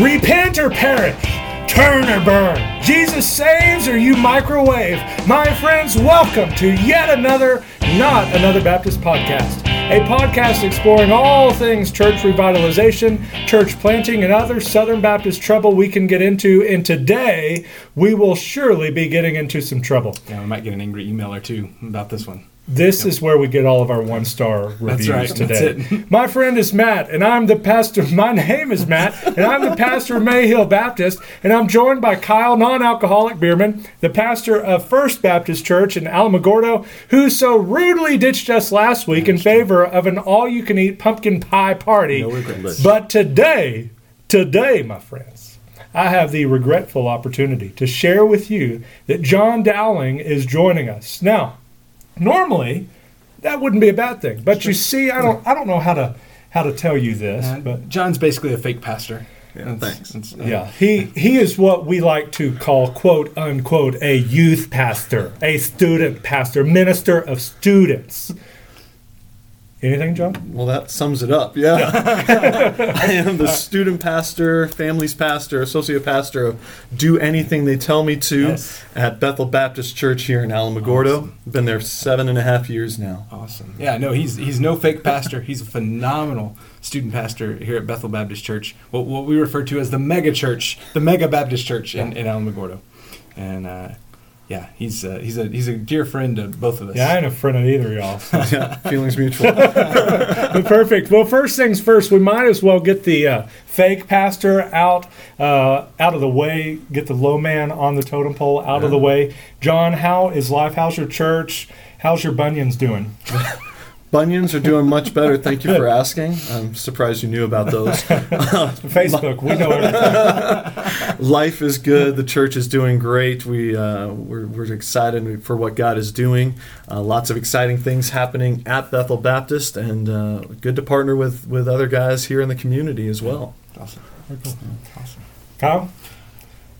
Repent or perish. Turn or burn. Jesus saves or you microwave. My friends, welcome to yet another Not Another Baptist podcast. A podcast exploring all things church revitalization, church planting, and other Southern Baptist trouble we can get into. And today, we will surely be getting into some trouble. Yeah, we might get an angry email or two about this one. This is where we get all of our one star reviews right. today. My friend is Matt, and I'm the pastor. My name is Matt, and I'm the pastor of Mayhill Baptist, and I'm joined by Kyle, non alcoholic beerman, the pastor of First Baptist Church in Alamogordo, who so rudely ditched us last week in favor of an all you can eat pumpkin pie party. No regrets. But today, today, my friends, I have the regretful opportunity to share with you that John Dowling is joining us. Now, normally that wouldn't be a bad thing, but you see, I don't, I don't know how to how to tell you this, Uh, but John's basically a fake pastor. Yeah, That's- thanks. that's- yeah, he he is what we like to call quote unquote a youth pastor, a student pastor, minister of students. Anything, John? Well, that sums it up. Yeah. I am the student pastor, families pastor, associate pastor of Do Anything They Tell Me to Yes. at Bethel Baptist Church here in Alamogordo. Been there seven and a half years now. Awesome. Yeah, no, he's he's no fake pastor. He's a phenomenal student pastor here at Bethel Baptist Church, what, what we refer to as the mega church, the mega Baptist church in, in Alamogordo. And uh, yeah, he's uh, he's a he's a dear friend to both of us. Yeah, I ain't a friend of either of y'all. so. Yeah, feelings mutual. Perfect. Well, first things first, we might as well get the uh, fake pastor out uh, out of the way. Get the low man on the totem pole out of the way. John, how is life? How's your church? How's your bunions doing? Bunions are doing much better. Thank you for asking. I'm surprised you knew about those. Facebook, we know everything. Life is good. The church is doing great. We uh, we're, we're excited for what God is doing. Uh, lots of exciting things happening at Bethel Baptist, and uh, good to partner with with other guys here in the community as well. Awesome. Awesome. Kyle,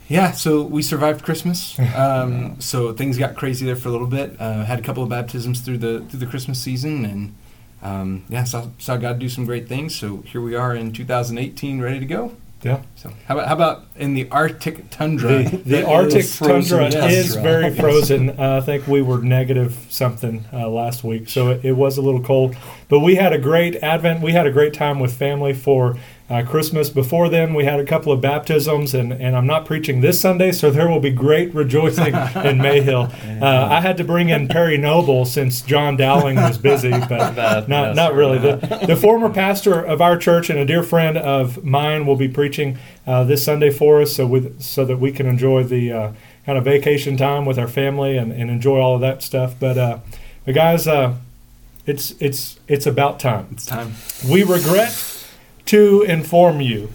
Yeah, so we survived Christmas. Um, so things got crazy there for a little bit. Uh, had a couple of baptisms through the through the Christmas season, and um, yeah, saw, saw God do some great things. So here we are in 2018, ready to go. yeah. So how about how about in the Arctic tundra? The, the Arctic tundra. is very frozen. Uh, I think we were negative something uh, last week, so it, it was a little cold. But we had a great Advent. We had a great time with family for uh, Christmas. Before then, we had a couple of baptisms, and, and I'm not preaching this Sunday, so there will be great rejoicing in Mayhill. Uh, I had to bring in Perry Noble since John Dowling was busy, but not, not really. The, the former pastor of our church and a dear friend of mine will be preaching uh, this Sunday for us, so with so that we can enjoy the uh, kind of vacation time with our family and, and enjoy all of that stuff. But uh, but guys, uh, it's it's it's about time. it's time. We regret to inform you,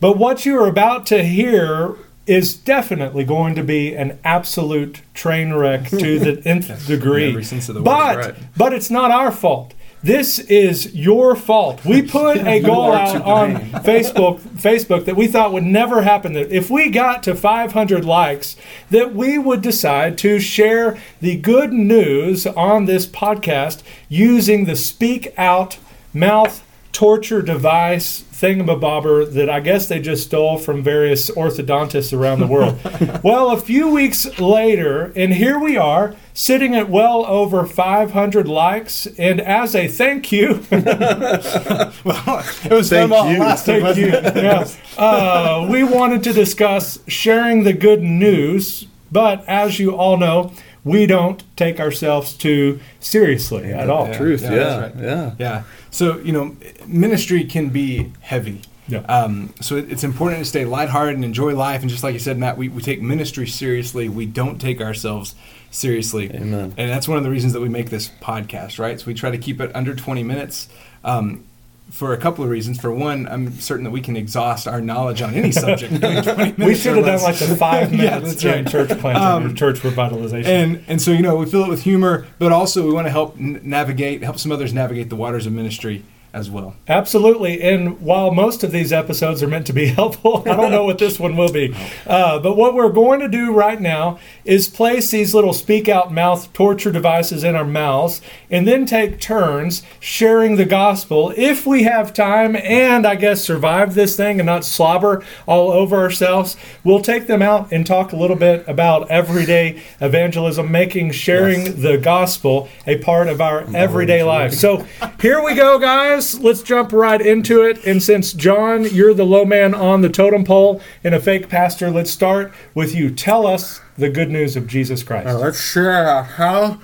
but what you are about to hear is definitely going to be an absolute train wreck to the nth degree. every sense of the but right. but it's not our fault. This is your fault. We put a goal out on. Facebook Facebook that we thought would never happen. That if we got to 500 likes, that we would decide to share the good news on this podcast using the Speak Out mouth torture device thingamabobber that I guess they just stole from various orthodontists around the world. well, a few weeks later, and here we are sitting at well over 500 likes. And as a thank you, Well, it was Thank fun you. lasted, Thank you. Yeah. Uh, we wanted to discuss sharing the good news, but as you all know, we don't take ourselves too seriously at all. Yeah. Truth, Yeah, yeah, that's right. yeah. Yeah. So you know, ministry can be heavy. Yeah. Um, so it, it's important to stay lighthearted and enjoy life. And just like you said, Matt, we, we take ministry seriously. We don't take ourselves seriously. Amen. And that's one of the reasons that we make this podcast, right? So we try to keep it under 20 minutes. Um, for a couple of reasons. For one, I'm certain that we can exhaust our knowledge on any subject. in 20 minutes We should have done like the five Yeah, minutes in right. church planting Um, or church revitalization. and and so you know we fill it with humor, but also we want to help n- navigate, help some others navigate the waters of ministry as well. Absolutely. And while most of these episodes are meant to be helpful, I don't know what this one will be. Uh, but what we're going to do right now is place these little speak out mouth torture devices in our mouths and then take turns sharing the gospel if we have time and I guess survive this thing and not slobber all over ourselves. We'll take them out and talk a little bit about everyday evangelism, making sharing the gospel a part of our everyday life. So here we go, guys. Let's jump right into it. And since John, you're the low man on the totem pole and a fake pastor, let's start with you. Tell us the good news of Jesus Christ. Uh, let's share how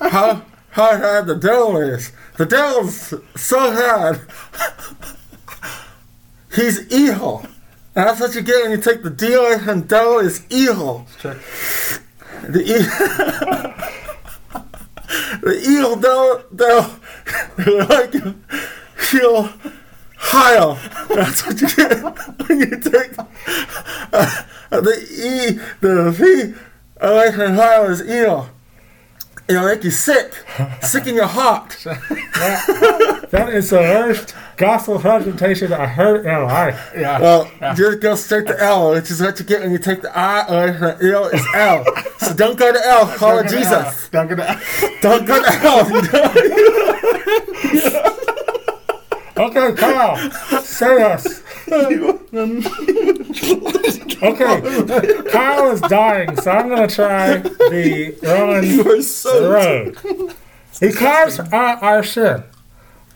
how how hard the devil is. The devil's so hard. He's evil. And that's what you get when you take the deal and devil is evil. The e- devil, devil like he'll heil. That's what you get when you take uh, the E, the V, like and heil is evil. It'll make you sick, sick in your heart. That is the worst gospel presentation I heard in my life. Yeah. Well, just go straight to L, which is what you get when you take the I uh, or the L is L. So don't go to L, call it Jesus. Don't go to L. Don't go to L. Okay, Kyle, say us. okay, Kyle is dying, so I'm going to try the Roman are so road. Because of our sin,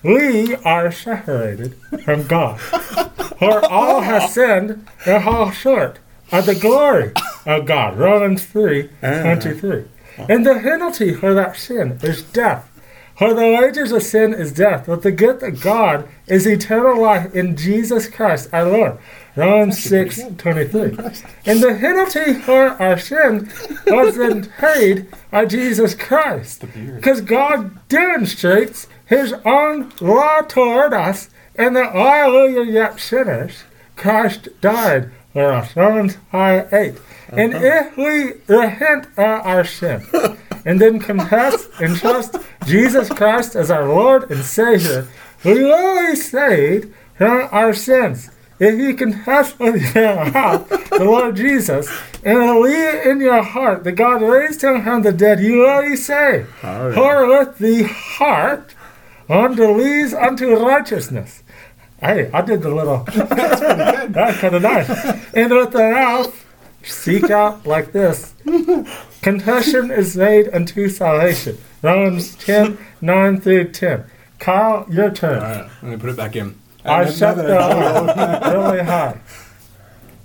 we are separated from God. For all have sinned and fall short of the glory of God. Romans 3 23. And the penalty for that sin is death. For the wages of sin is death, but the gift of God is eternal life in Jesus Christ our Lord. Romans 6 23. And the penalty for our sin was then paid by Jesus Christ. Because God demonstrates his own law toward us, and that while we were yet sinners, Christ died for us. Romans 5 8. And uh-huh. if we repent of our sin, and then confess and trust Jesus Christ as our Lord and Savior, we will be saved from our sins. If you confess with your mouth the Lord Jesus and believe in your heart that God raised him from the dead, you will be saved. For with the heart one believes unto righteousness. Hey, I did the little. That's kind of nice. And with the mouth, seek out like this. Confession is made unto salvation. Romans 10 9 through 10. Kyle, your turn. All right, let me put it back in. I shut the really high.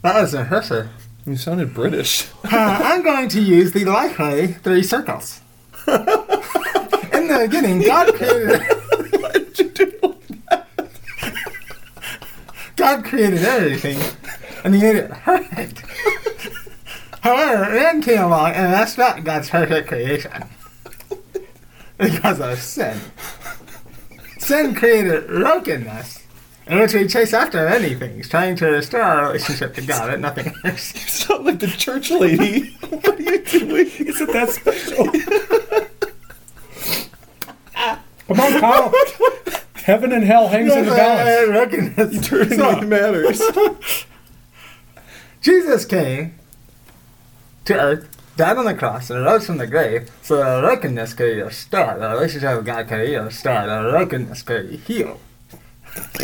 That was a husher. You sounded British. Uh, I'm going to use the likely three circles. In the beginning, God created. God created everything, and He made it perfect. However, man came along and that's not God's perfect creation because of sin. Sin created brokenness, in which we chase after many things, trying to restore our relationship to God, but nothing works. You sound like the church lady. what are you doing? Isn't that special? Come on, Kyle. Heaven and hell hangs in the balance. Brokenness. Eternity matters. Jesus came to earth, died on the cross, and rose from the grave so that brokenness could be restored. The relationship with God could be restored. The brokenness could be healed.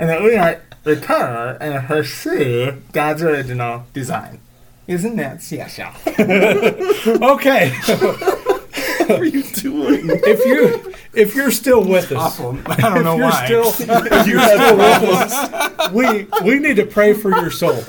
and that we might recover and pursue God's original design. Isn't that special? Okay. What are you doing? If you if you're still with us, Awful. I don't know if you're why. still You had problems. we we need to pray for your soul.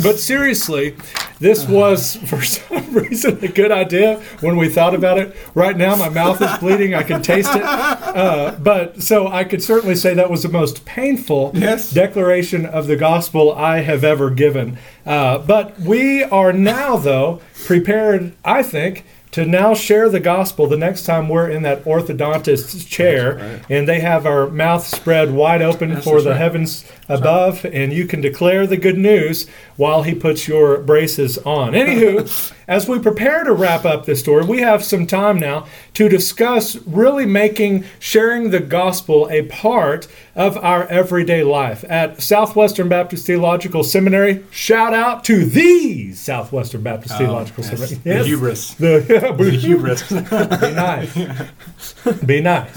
But seriously, this was for some reason a good idea when we thought about it. Right now, my mouth is bleeding. I can taste it. Uh, but so I could certainly say that was the most painful Yes. declaration of the gospel I have ever given. Uh, but we are now, though, prepared, I think, to now share the gospel the next time we're in that orthodontist's chair right. and they have our mouth spread wide open That's for just the right. heavens above and you can declare the good news while he puts your braces on. Anywho, as we prepare to wrap up this story, we have some time now to discuss really making sharing the gospel a part of our everyday life. At Southwestern Baptist Theological Seminary, shout out to the Southwestern Baptist oh, Theological Oh, yes. Seminary. The hubris. The, The hubris. be nice. Be nice.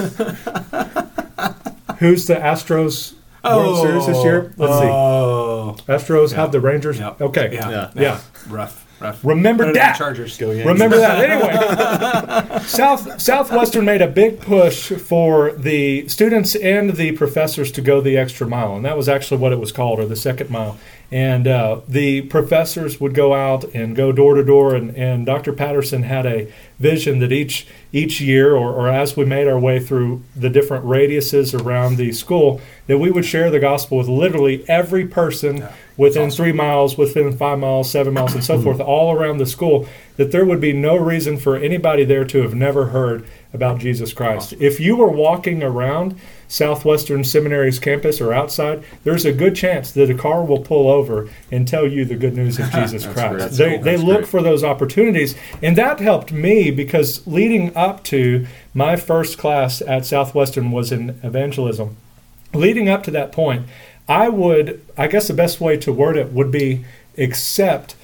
Who's the Astros World oh, Series this year? Let's see. Oh. Astros Yeah. have the Rangers. Yeah. Okay. Yeah. Yeah. Yeah. Rough. Rough. Remember Better that. Chargers. Go Yankees. Remember that. Anyway, South Southwestern made a big push for the students and the professors to go the extra mile, and that was actually what it was called, or the second mile. And uh, the professors would go out and go door to door, and, and Dr. Patterson had a vision that each each year, or, or as we made our way through the different radiuses around the school, that we would share the gospel with literally every person within three miles, within five miles, seven miles, and so forth, all around the school, that there would be no reason for anybody there to have never heard about Jesus Christ. If you were walking around Southwestern Seminary's campus or outside, there's a good chance that a car will pull over and tell you the good news of Jesus Christ. They, cool. they look great. for those opportunities, and that helped me because leading up to my first class at Southwestern was in evangelism leading up to that point, I would, I guess the best way to word it would be accept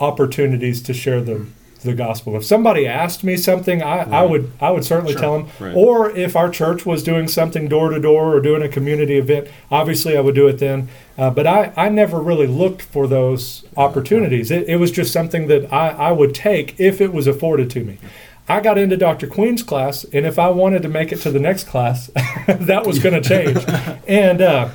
opportunities to share the the gospel. If somebody asked me something, I, I would I would certainly tell them. right. Or if our church was doing something door to door or doing a community event, obviously I would do it then. Uh, but I, I never really looked for those opportunities. It, it was just something that I, I would take if it was afforded to me. I got into Dr. Queen's class, and if I wanted to make it to the next class, that was going to change. and uh,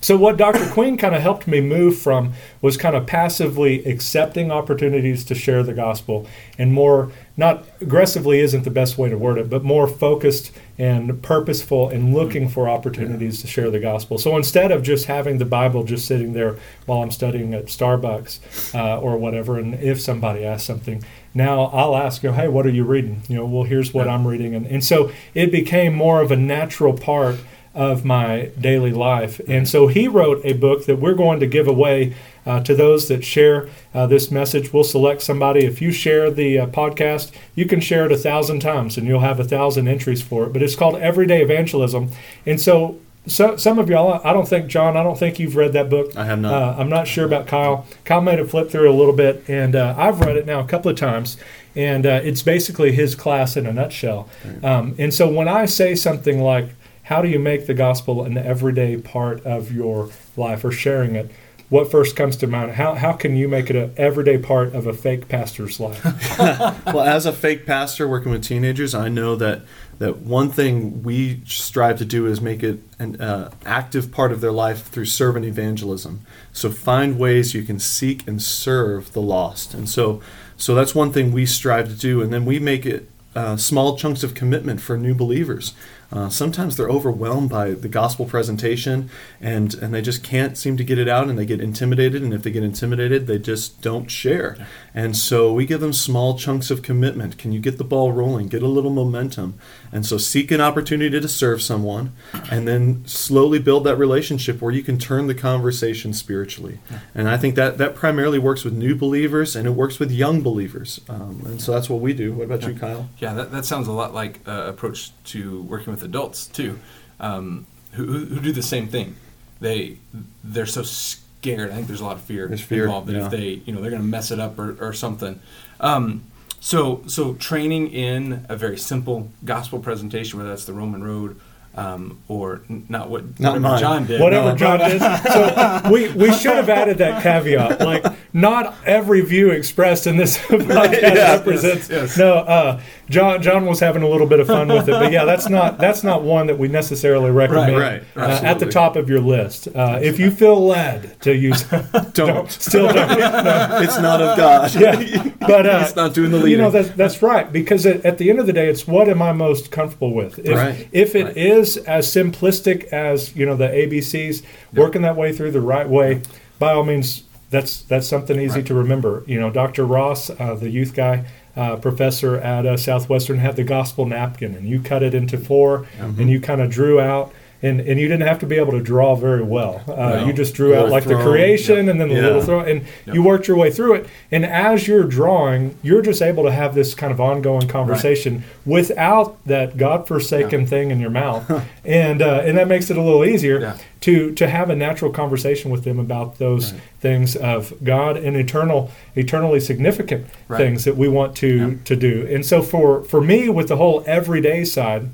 so, what Dr. Queen kind of helped me move from was kind of passively accepting opportunities to share the gospel and more, not aggressively isn't the best way to word it, but more focused and purposeful in looking for opportunities to share the gospel. So, instead of just having the Bible just sitting there while I'm studying at Starbucks uh, or whatever, and if somebody asks something, now I'll ask, you know, hey, what are you reading? You know, well, here's what I'm reading. And, and so it became more of a natural part of my daily life. And so he wrote a book that we're going to give away uh, to those that share uh, this message. We'll select somebody. If you share the uh, podcast, you can share it a thousand times and you'll have a thousand entries for it. But it's called Everyday Evangelism. And so, so some of y'all, I don't think, John, I don't think you've read that book. I have not. Uh, I'm not sure about Kyle. Kyle made a flip through a little bit, and uh, I've read it now a couple of times, and uh, it's basically his class in a nutshell. Um, and so when I say something like, "How do you make the gospel an everyday part of your life or sharing it?" What first comes to mind? How, how can you make it an everyday part of a fake pastor's life? well, as a fake pastor working with teenagers, I know that that one thing we strive to do is make it an uh, active part of their life through servant evangelism. So find ways you can seek and serve the lost, and so so that's one thing we strive to do, and then we make it uh, small chunks of commitment for new believers. Uh, sometimes they're overwhelmed by the gospel presentation and, and they just can't seem to get it out and they get intimidated. And if they get intimidated, they just don't share. And so we give them small chunks of commitment. Can you get the ball rolling? Get a little momentum. And so seek an opportunity to serve someone and then slowly build that relationship where you can turn the conversation spiritually. And I think that, that primarily works with new believers and it works with young believers. Um, and so that's what we do. What about you, Kyle? Yeah, that, that sounds a lot like uh, approach to working with adults too, um, who, who who do the same thing. They they're so scared. I think there's a lot of fear, fear, involved that yeah. if they you know they're going to mess it up or, or something. Um, so so training in a very simple gospel presentation, whether that's the Roman Road. Um, or n- not what Not whatever mine. John did. Whatever No, John did. So we, we should have added that caveat. Like, not every view expressed in this podcast represents. yes, yes. No, uh, John John was having a little bit of fun with it, but yeah, that's not that's not one that we necessarily recommend right, uh, at the top of your list. Uh, if you feel led to use, Don't. still don't. No. It's not of God. Yeah, but uh, It's not doing the leading. you know that's that's right because at, at the end of the day, it's what am I most comfortable with. If, Right, if it right. is as simplistic as you know the ABCs, working that way through the right way, by all means, that's that's something easy Right. to remember. You know, Dr. Ross, uh, the youth guy, uh, professor at uh, Southwestern, had the gospel napkin, and you cut it into 4 and you kind of drew out. And, and you didn't have to be able to draw very well. Uh. You just drew out like the throne, creation and then the Yeah. little throw, and you worked your way through it. And as you're drawing, you're just able to have this kind of ongoing conversation without that godforsaken thing in your mouth, and uh, and that makes it a little easier Yeah. to to have a natural conversation with them about those Right. things of God and eternal, eternally significant Right. things that we want to Yeah. to do. And so for for me, with the whole everyday side,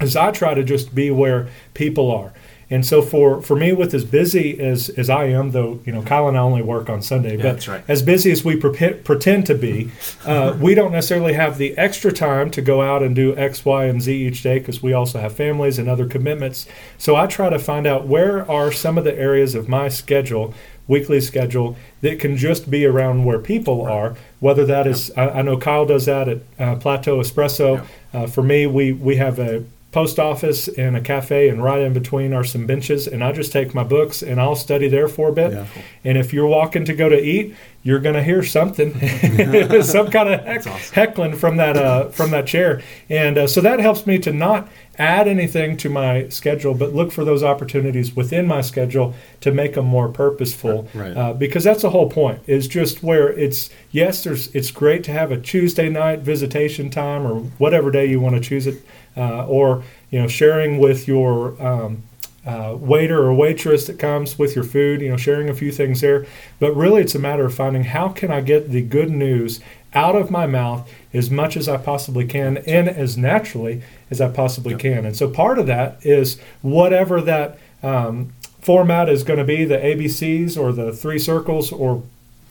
is I try to just be where people are. And so for, for me, with as busy as, as I am, though, you know, Kyle and I only work on Sunday, Yeah, but right. as busy as we pre- pretend to be, uh, we don't necessarily have the extra time to go out and do X, Y, and Z each day because we also have families and other commitments. So I try to find out where are some of the areas of my schedule, weekly schedule, that can just be around where people are. Whether that is, I, I know Kyle does that at uh, Plateau Espresso. Uh, for me, we we have a post office and a cafe, and right in between are some benches, and I just take my books and I'll study there for a bit. Yeah. And if you're walking to go to eat, you're going to hear something, some kind of heck, heckling from that uh, from that chair, and uh, so that helps me to not add anything to my schedule, but look for those opportunities within my schedule to make them more purposeful. Right. Uh, because that's the whole point. Is just where it's yes, there's it's great to have a Tuesday night visitation time or whatever day you want to choose it, uh, or you know sharing with your um, uh, waiter or waitress that comes with your food, you know, sharing a few things there. But really, it's a matter of finding how can I get the good news out of my mouth as much as I possibly can and as naturally as I possibly can. And so part of that is whatever that um, format is going to be the ABCs or the three circles or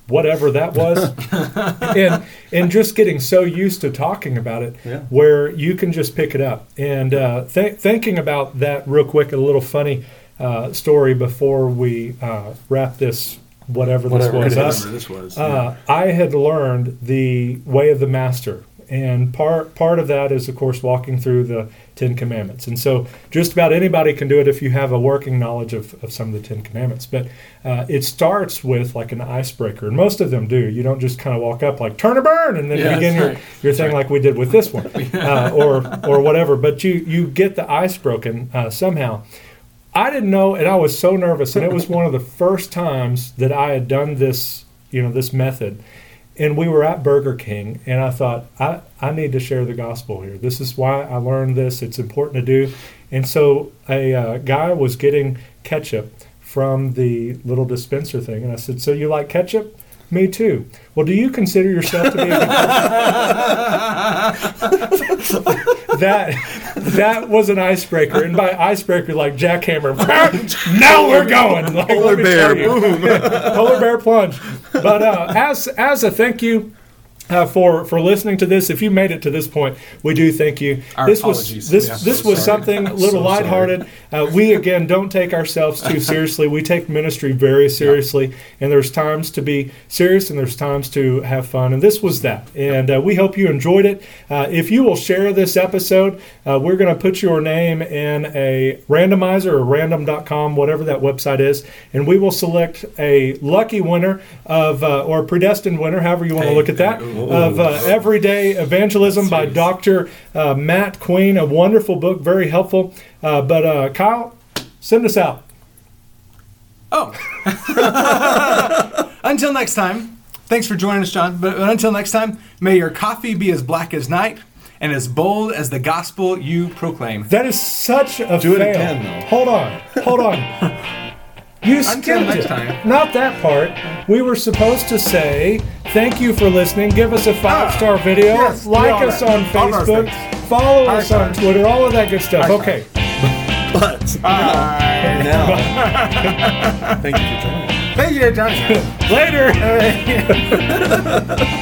whatever that was. And and just getting so used to talking about it Yeah. where you can just pick it up. And uh, th- thinking about that real quick a little funny uh, story before we uh, wrap this whatever, Whatever. this was this was. uh, I had learned the way of the master, and part part of that is, of course, walking through the Ten Commandments. And so, just about anybody can do it if you have a working knowledge of, of some of the Ten Commandments. But uh, it starts with like an icebreaker, and most of them do. You don't just kind of walk up like "turn or burn" and then Yeah, begin your, right. your thing like we did with this one, uh, or or whatever. But you you get the ice broken uh, somehow. I didn't know, and I was so nervous. And it was one of the first times that I had done this, you know, this method. And we were at Burger King, and I thought, I, I need to share the gospel here. This is why I learned this. It's important to do. And so a uh, guy was getting ketchup from the little dispenser thing, and I said, "So you like ketchup?" Me too. Well, do you consider yourself to be a that that was an icebreaker, and by icebreaker, like jackhammer. now we're going. Like, Polar bear, you. polar bear plunge. But uh, as as a thank you. Uh, for for listening to this, if you made it to this point, we do thank you. Our this apologies. was this Yeah, this so was sorry. something a little So lighthearted. Uh, we again don't take ourselves too seriously. We take ministry very seriously, and there's times to be serious and there's times to have fun. And this was that. And uh, we hope you enjoyed it. Uh, if you will share this episode, uh, we're going to put your name in a randomizer or random.com, whatever that website is, and we will select a lucky winner of uh, or predestined winner, however you want to Hey, look at that, ooh. Of uh, Everyday Evangelism by Dr. Uh, Matt Queen. A wonderful book, very helpful. Uh, but uh, Kyle, send us out. Oh. until next time, thanks for joining us, John. But until next time, may your coffee be as black as night and as bold as the gospel you proclaim. That is such a Do it again, though. Hold on, hold on. You Until skipped next it. time. Not that part. We were supposed to say thank you for listening. Give us a five star ah, video. yes, do like all us that. on All those Facebook. things. Follow High us on five. Twitter. All of that good stuff. High five. Okay. But Bye. now, thank you for joining. Thank you, John. Later.